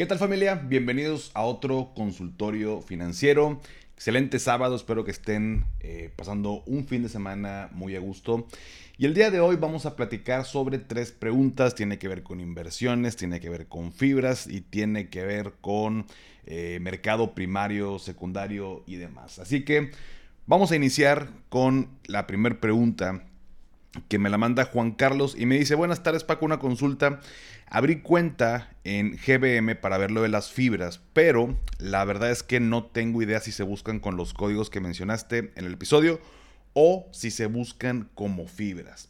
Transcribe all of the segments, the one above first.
¿Qué tal familia? Bienvenidos a otro consultorio financiero. Excelente sábado, espero que estén eh, pasando un fin de semana muy a gusto. Y el día de hoy vamos a platicar sobre tres preguntas. Tiene que ver con inversiones, tiene que ver con fibras y tiene que ver con eh, mercado primario, secundario y demás. Así que vamos a iniciar con la primera pregunta que me la manda Juan Carlos y me dice, buenas tardes Paco, una consulta. Abrí cuenta en GBM para ver lo de las fibras, pero la verdad es que no tengo idea si se buscan con los códigos que mencionaste en el episodio o si se buscan como fibras.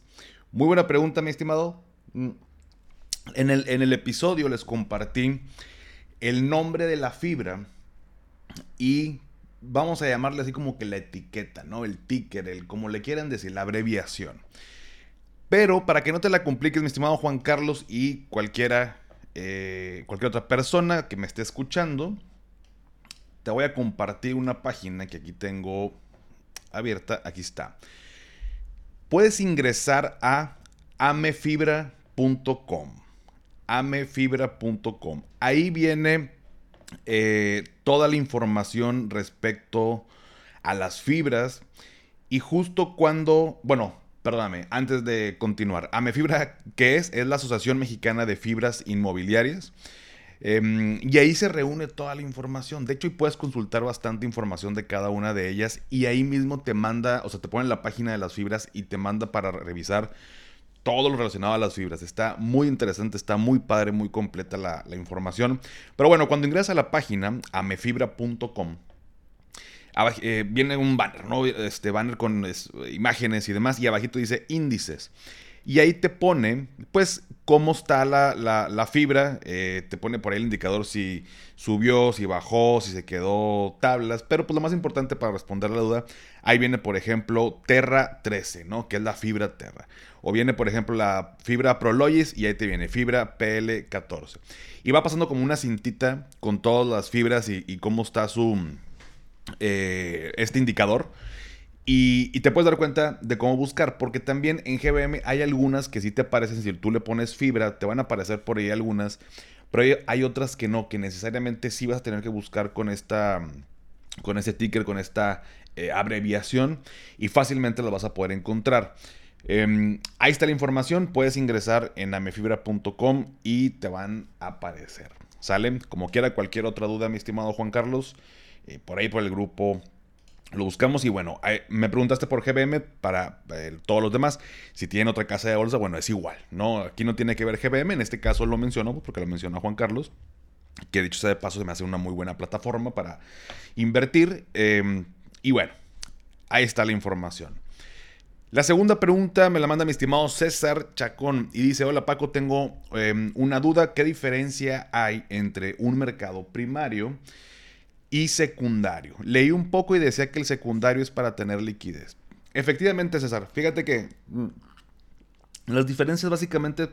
Muy buena pregunta, mi estimado. Mm. En el, en el episodio les compartí el nombre de la fibra y vamos a llamarle así como que la etiqueta, ¿no? El ticker, el como le quieran decir, la abreviación. Pero para que no te la compliques, mi estimado Juan Carlos y cualquiera, eh, cualquier otra persona que me esté escuchando, te voy a compartir una página que aquí tengo abierta. Aquí está. Puedes ingresar a amefibra.com. Amefibra.com. Ahí viene eh, toda la información respecto a las fibras. Y justo cuando, bueno, Perdóname, antes de continuar. Amefibra, ¿qué es? Es la Asociación Mexicana de Fibras Inmobiliarias. Em, y ahí se reúne toda la información. De hecho, y puedes consultar bastante información de cada una de ellas. Y ahí mismo te manda, o sea, te pone la página de las fibras y te manda para revisar todo lo relacionado a las fibras. Está muy interesante, está muy padre, muy completa la, la información. Pero bueno, cuando ingresas a la página, amefibra.com, eh, viene un banner, ¿no? Este banner con imágenes y demás, y abajito dice índices. Y ahí te pone, pues, cómo está la, fibra. Eh, te pone por ahí el indicador si subió, si bajó, si se quedó tablas. Pero pues lo más importante para responder la duda, ahí viene, por ejemplo, Terra 13, ¿no? Que es la fibra Terra. O viene, por ejemplo, la fibra Prologis y ahí te viene fibra PL14. Y va pasando como una cintita con todas las fibras y cómo está su eh, este indicador. Y, te puedes dar cuenta de cómo buscar, porque también en GBM hay algunas que sí te aparecen, si tú le pones fibra, te van a aparecer por ahí algunas, pero hay, otras que no, que necesariamente sí vas a tener que buscar con esta, con ese ticker, con esta eh, abreviación, y fácilmente las vas a poder encontrar. Em, ahí está la información, puedes ingresar en amefibra.com y te van a aparecer. ¿Sale? Como quiera, cualquier otra duda, mi estimado Juan Carlos. Eh, por ahí por el grupo. Lo buscamos y bueno, me preguntaste por GBM para eh, todos los demás. Si tiene otra casa de bolsa, bueno, es igual, ¿no? Aquí no tiene que ver GBM, en este caso lo menciono porque lo menciona Juan Carlos, que dicho sea de paso se me hace una muy buena plataforma para invertir. Em, y bueno, ahí está la información. La segunda pregunta me la manda mi estimado César Chacón y dice, hola Paco, tengo em, una duda, ¿qué diferencia hay entre un mercado primario y secundario. Leí un poco y decía que el secundario es para tener liquidez. Efectivamente, César, fíjate que mm, las diferencias básicamente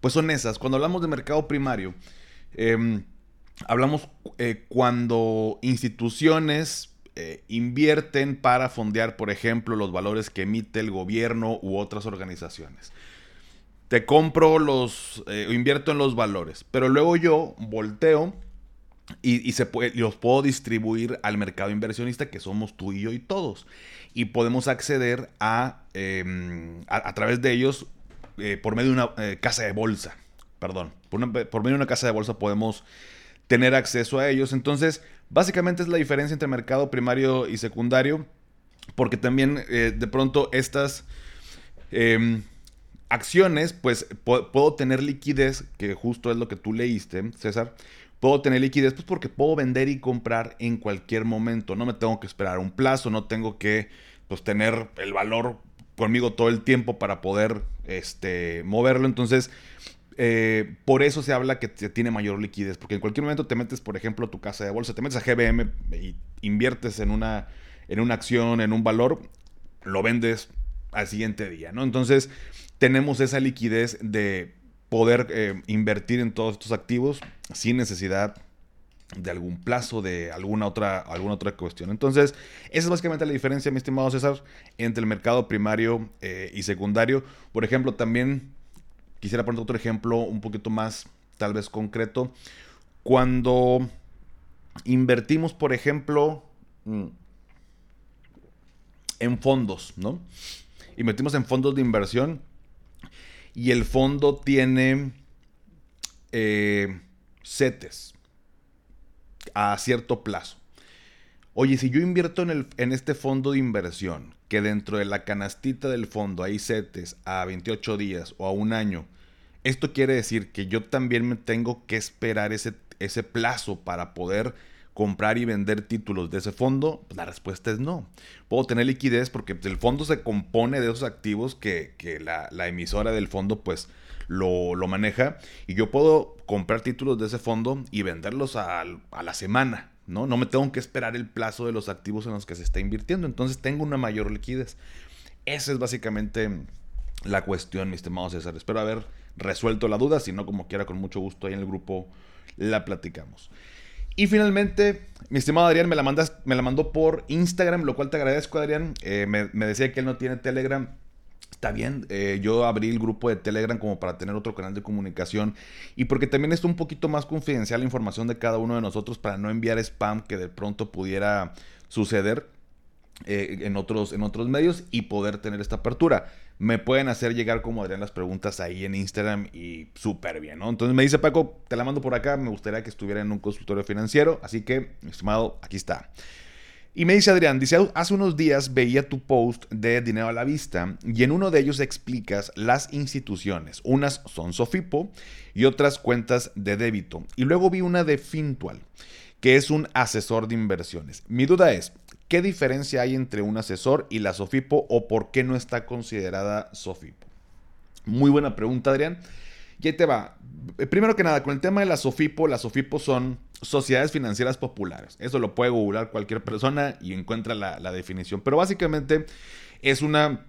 pues son esas. Cuando hablamos de mercado primario, em, hablamos eh, cuando instituciones eh, invierten para fondear, por ejemplo, los valores que emite el gobierno u otras organizaciones. Te compro los, eh, invierto en los valores, pero luego yo volteo y, los puedo distribuir al mercado inversionista que somos tú y yo y todos. Y podemos acceder a, em, a, través de ellos eh, por medio de una eh, casa de bolsa. Perdón, por, por, medio de una casa de bolsa podemos tener acceso a ellos. Entonces, básicamente es la diferencia entre mercado primario y secundario. Porque también eh, de pronto estas em, acciones, pues puedo tener liquidez, que justo es lo que tú leíste, César Puedo tener liquidez pues porque puedo vender y comprar en cualquier momento. No me tengo que esperar un plazo, no tengo que pues, tener el valor conmigo todo el tiempo para poder este, moverlo. Entonces, eh, por eso se habla que tiene mayor liquidez. Porque en cualquier momento te metes, por ejemplo, a tu casa de bolsa, te metes a GBM y inviertes en una, en una acción, en un valor, lo vendes al siguiente día, ¿no? Entonces, tenemos esa liquidez de poder eh, invertir en todos estos activos sin necesidad de algún plazo, de alguna otra, alguna otra cuestión. Entonces, esa es básicamente la diferencia, mi estimado César, entre el mercado primario eh, y secundario. Por ejemplo, también quisiera poner otro ejemplo un poquito más, tal vez concreto. cuando invertimos, por ejemplo, mm, en fondos, ¿no? Invertimos en fondos de inversión y el fondo tiene eh, CETES a cierto plazo. Oye, si yo invierto en, el, en este fondo de inversión, que dentro de la canastita del fondo hay CETES a 28 días o a un año, esto quiere decir que yo también me tengo que esperar ese, ese plazo para poder comprar y vender títulos de ese fondo? Pues la respuesta es no. Puedo tener liquidez porque el fondo se compone de esos activos que, la, emisora del fondo pues lo, maneja y yo puedo comprar títulos de ese fondo y venderlos a, a la semana. ¿no? no me tengo que esperar el plazo de los activos en los que se está invirtiendo. Entonces tengo una mayor liquidez. Esa es básicamente la cuestión, mi estimado César. Espero haber resuelto la duda. Si no, como quiera, con mucho gusto ahí en el grupo la platicamos. Y finalmente, mi estimado Adrián me la, mandas, me la mandó por Instagram, lo cual te agradezco, Adrián. Eh, me, decía que él no tiene Telegram. Está bien, eh, yo abrí el grupo de Telegram como para tener otro canal de comunicación y porque también es un poquito más confidencial la información de cada uno de nosotros para no enviar spam que de pronto pudiera suceder. Eh, en, otros, en otros medios y poder tener esta apertura. Me pueden hacer llegar como Adrián las preguntas ahí en Instagram y súper bien, ¿no? Entonces me dice Paco, te la mando por acá, me gustaría que estuviera en un consultorio financiero, así que, estimado, aquí está. Y me dice Adrián, dice, hace unos días veía tu post de Dinero a la Vista y en uno de ellos explicas las instituciones. Unas son Sofipo y otras cuentas de débito. Y luego vi una de Fintual, que es un asesor de inversiones. Mi duda es, ¿Qué diferencia hay entre un asesor y la SOFIPO o por qué no está considerada SOFIPO? Muy buena pregunta, Adrián. Y ahí te va. Eh, primero que nada, con el tema de la SOFIPO, las SOFIPO son sociedades financieras populares. Eso lo puede googlar cualquier persona y encuentra la, definición. Pero básicamente es una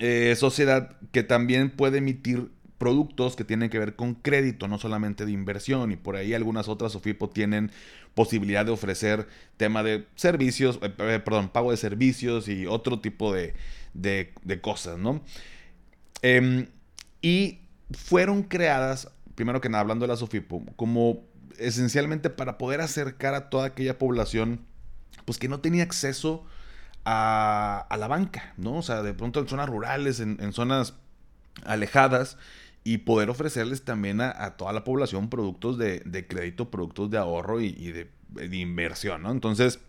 eh, sociedad que también puede emitir productos que tienen que ver con crédito, no solamente de inversión. Y por ahí algunas otras SOFIPO tienen posibilidad de ofrecer tema de servicios, eh, eh, perdón, pago de servicios y otro tipo de, cosas, ¿no? Em, y fueron creadas, primero que nada, hablando de la SOFIPO, como esencialmente para poder acercar a toda aquella población, pues que no tenía acceso a, la banca, ¿no? O sea, de pronto en zonas rurales, en zonas alejadas, y poder ofrecerles también a, toda la población productos de, crédito, productos de ahorro y, de, inversión, ¿no? Entonces,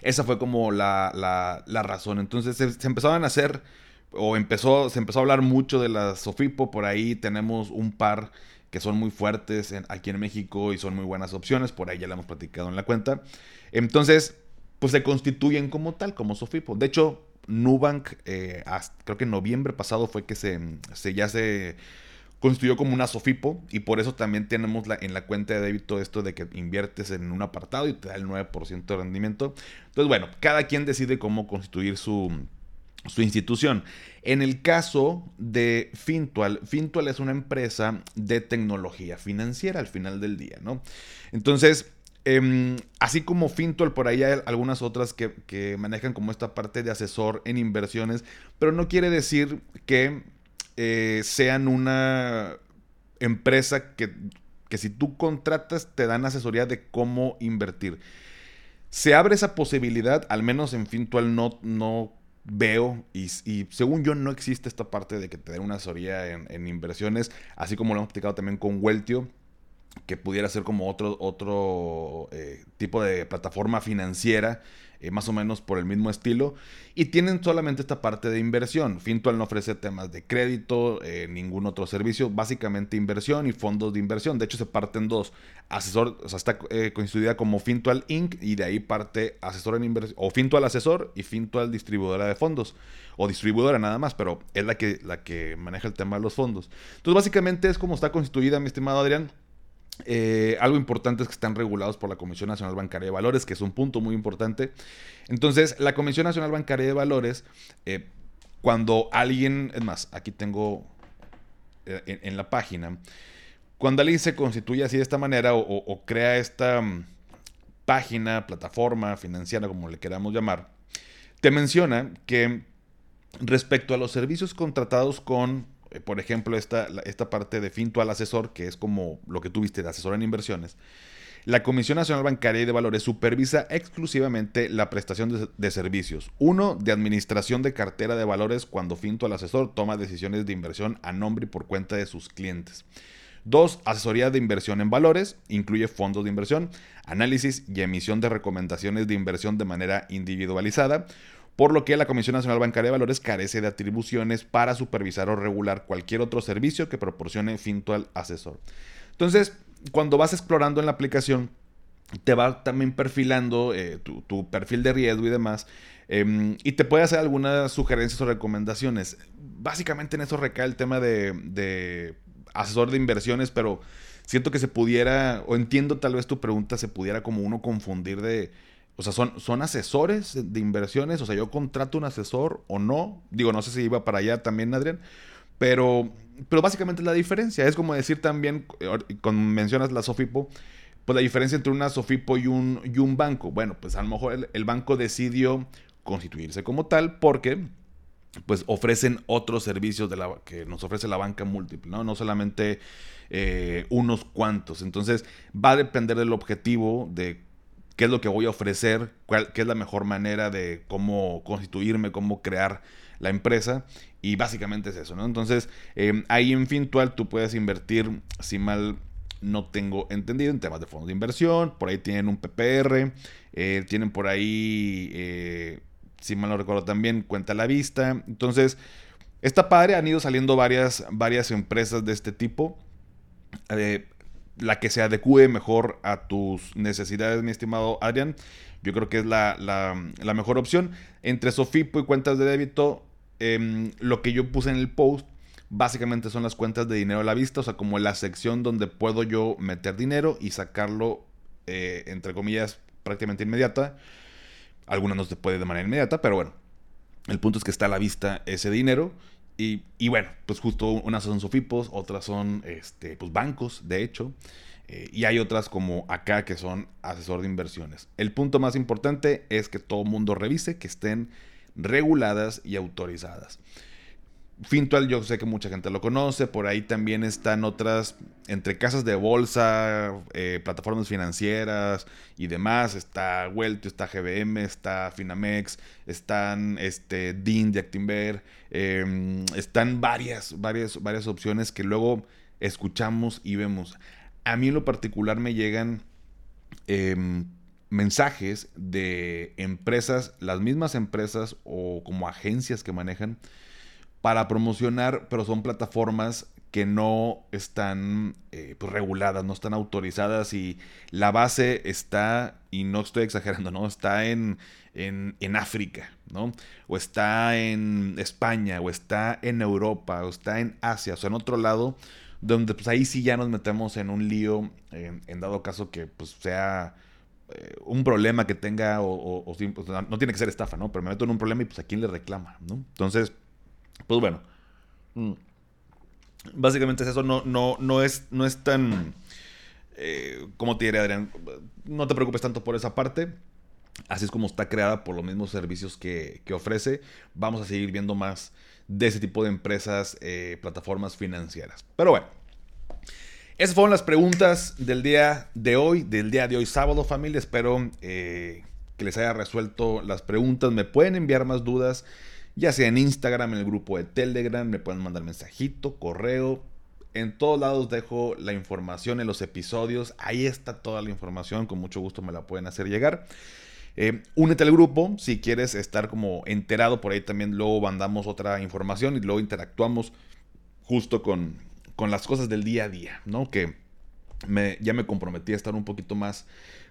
esa fue como la, razón. Entonces, se, empezaban a hacer, o empezó, se empezó a hablar mucho de la Sofipo, por ahí tenemos un par que son muy fuertes aquí en México y son muy buenas opciones, por ahí ya la hemos platicado en la cuenta. Entonces, pues se constituyen como tal, como Sofipo. De hecho, Nubank, eh, creo que en noviembre pasado fue que se, se ya se constituyó como una SOFIPO y por eso también tenemos la, en la cuenta de débito esto de que inviertes en un apartado y te da el 9% de rendimiento. Entonces, bueno, cada quien decide cómo constituir su, su institución. En el caso de Fintual, Fintual es una empresa de tecnología financiera al final del día, ¿no? Entonces, em, así como Fintual, por ahí hay algunas otras que, que, manejan como esta parte de asesor en inversiones, pero no quiere decir que eh, sean una empresa que, si tú contratas te dan asesoría de cómo invertir. Se abre esa posibilidad, al menos en Fintual no, no veo y, según yo no existe esta parte de que te den una asesoría en, inversiones, así como lo hemos platicado también con Weltio, que pudiera ser como otro, otro eh, tipo de plataforma financiera eh, más o menos por el mismo estilo, y tienen solamente esta parte de inversión. Fintual no ofrece temas de crédito, eh, ningún otro servicio, básicamente inversión y fondos de inversión. De hecho, se parten dos. Asesor, o sea, está eh, constituida como Fintual Inc. y de ahí parte asesor en inversión, o Fintual Asesor y Fintual Distribuidora de Fondos, o distribuidora nada más, pero es la que, la que maneja el tema de los fondos. Entonces, básicamente es como está constituida, mi estimado Adrián. Eh, algo importante es que están regulados por la Comisión Nacional Bancaria de Valores, que es un punto muy importante. Entonces, la Comisión Nacional Bancaria de Valores, eh, cuando alguien, es más, aquí tengo eh, en, la página, cuando alguien se constituye así de esta manera o, crea esta mm, página, plataforma financiera, como le queramos llamar, te menciona que respecto a los servicios contratados con por ejemplo, esta, esta parte de Finto al asesor, que es como lo que tuviste de asesor en inversiones, La Comisión Nacional Bancaria y de Valores supervisa exclusivamente la prestación de, servicios. Uno, de administración de cartera de valores cuando Finto, al asesor, toma decisiones de inversión a nombre y por cuenta de sus clientes. Dos, asesoría de inversión en valores, incluye fondos de inversión, análisis y emisión de recomendaciones de inversión de manera individualizada, por lo que la Comisión Nacional Bancaria de Valores carece de atribuciones para supervisar o regular cualquier otro servicio que proporcione Finto al asesor. Entonces, cuando vas explorando en la aplicación, te va también perfilando eh, tu, perfil de riesgo y demás. Em, y te puede hacer algunas sugerencias o recomendaciones. Básicamente en eso recae el tema de, asesor de inversiones, pero siento que se pudiera, o entiendo tal vez tu pregunta, se pudiera como uno confundir de, o sea, son, son asesores de inversiones, o sea, yo contrato un asesor o no. Digo, no sé si iba para allá también, Adrián, pero pero básicamente la diferencia. Es como decir también, cuando mencionas la Sofipo, pues la diferencia entre una Sofipo y un, y un banco. Bueno, pues a lo mejor el, banco decidió constituirse como tal porque pues ofrecen otros servicios que nos ofrece la banca múltiple, ¿no? No solamente eh, unos cuantos. Entonces va a depender del objetivo, de qué es lo que voy a ofrecer, cuál, qué es la mejor manera de cómo constituirme, cómo crear la empresa. Y básicamente es eso, ¿no? Entonces, em, ahí en Fintual tú puedes invertir, si mal no tengo entendido, en temas de fondos de inversión. Por ahí tienen un PPR. Eh, tienen por ahí, eh, si mal no recuerdo también, cuenta a la vista. Entonces, está padre. Han ido saliendo varias, varias empresas de este tipo. Eh, la que se adecue mejor a tus necesidades, mi estimado Adrián. Yo creo que es la, la mejor opción. Entre Sofipo y cuentas de débito, Em, lo que yo puse en el post básicamente son las cuentas de dinero a la vista, o sea, como la sección donde puedo yo meter dinero y sacarlo, eh, entre comillas, prácticamente inmediata. Algunas no se puede de manera inmediata, pero bueno, el punto es que está a la vista ese dinero. Y, bueno, pues justo unas son sofipos, otras son este, pues bancos, de hecho. Eh, y hay otras como acá que son asesor de inversiones. El punto más importante es que todo mundo revise que estén reguladas y autorizadas. Fintual yo sé que mucha gente lo conoce, por ahí también están otras, entre casas de bolsa, eh, plataformas financieras y demás, está Welto, está GBM, está Finamex, están este, DIN de Actinver, em, están varias, varias, varias opciones que luego escuchamos y vemos. A mí en lo particular me llegan em, mensajes de empresas, las mismas empresas o como agencias que manejan para promocionar, pero son plataformas que no están eh, pues, reguladas, no están autorizadas y la base está, y no estoy exagerando, ¿no? Está en, en, en, África, ¿no? O está en España, o está en Europa, o está en Asia, o sea, en otro lado, donde pues ahí sí ya nos metemos en un lío, en dado caso que pues sea eh, un problema que tenga o, no tiene que ser estafa, ¿no? Pero me meto en un problema y pues a quién le reclama, ¿no? Entonces, pues bueno. Mm, básicamente es eso, no, no, no, es, no es tan... Eh, ¿Cómo te diré, Adrián? No te preocupes tanto por esa parte. Así es como está creada por los mismos servicios que, ofrece. Vamos a seguir viendo más de ese tipo de empresas, eh, plataformas financieras. Pero bueno, esas fueron las preguntas del día de hoy, del día de hoy sábado, familia. Espero eh, que les haya resuelto las preguntas. Me pueden enviar más dudas, ya sea en Instagram, en el grupo de Telegram, me pueden mandar mensajito, correo. En todos lados dejo la información en los episodios. Ahí está toda la información. Con mucho gusto me la pueden hacer llegar. Eh, únete al grupo si quieres estar como enterado. Por ahí también luego mandamos otra información y luego interactuamos justo con, con las cosas del día a día, ¿no? Que me, ya me comprometí a estar un poquito más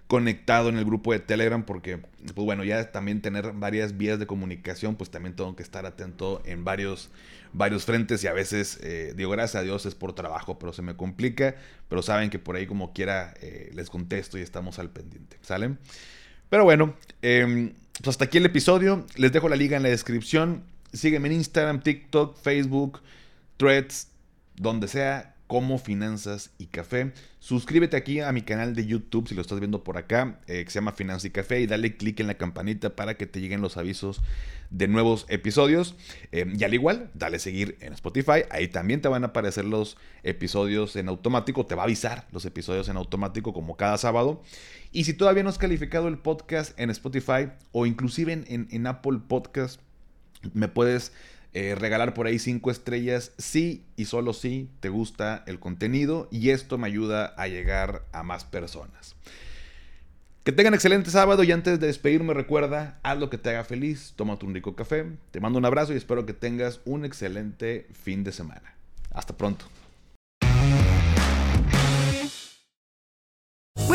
conectado en el grupo de Telegram porque, pues bueno, ya también tener varias vías de comunicación, pues también tengo que estar atento en varios, varios frentes y a veces, eh, digo, gracias a Dios es por trabajo, pero se me complica, pero saben que por ahí como quiera eh, les contesto y estamos al pendiente, ¿salen? Pero bueno, em, pues hasta aquí el episodio, les dejo la liga en la descripción, sígueme en Instagram, TikTok, Facebook, Threads, donde sea, como Finanzas y Café. Suscríbete aquí a mi canal de YouTube si lo estás viendo por acá, eh, que se llama Finanzas y Café, y dale click en la campanita para que te lleguen los avisos de nuevos episodios. Eh, y al igual, dale seguir en Spotify, ahí también te van a aparecer los episodios en automático, te va a avisar los episodios en automático como cada sábado. Y si todavía no has calificado el podcast en Spotify o inclusive en, en Apple Podcast, me puedes eh, regalar por ahí cinco estrellas si y solo si te gusta el contenido y esto me ayuda a llegar a más personas. Que tengan excelente sábado y antes de despedirme recuerda, haz lo que te haga feliz, tómate un rico café, te mando un abrazo y espero que tengas un excelente fin de semana. Hasta pronto.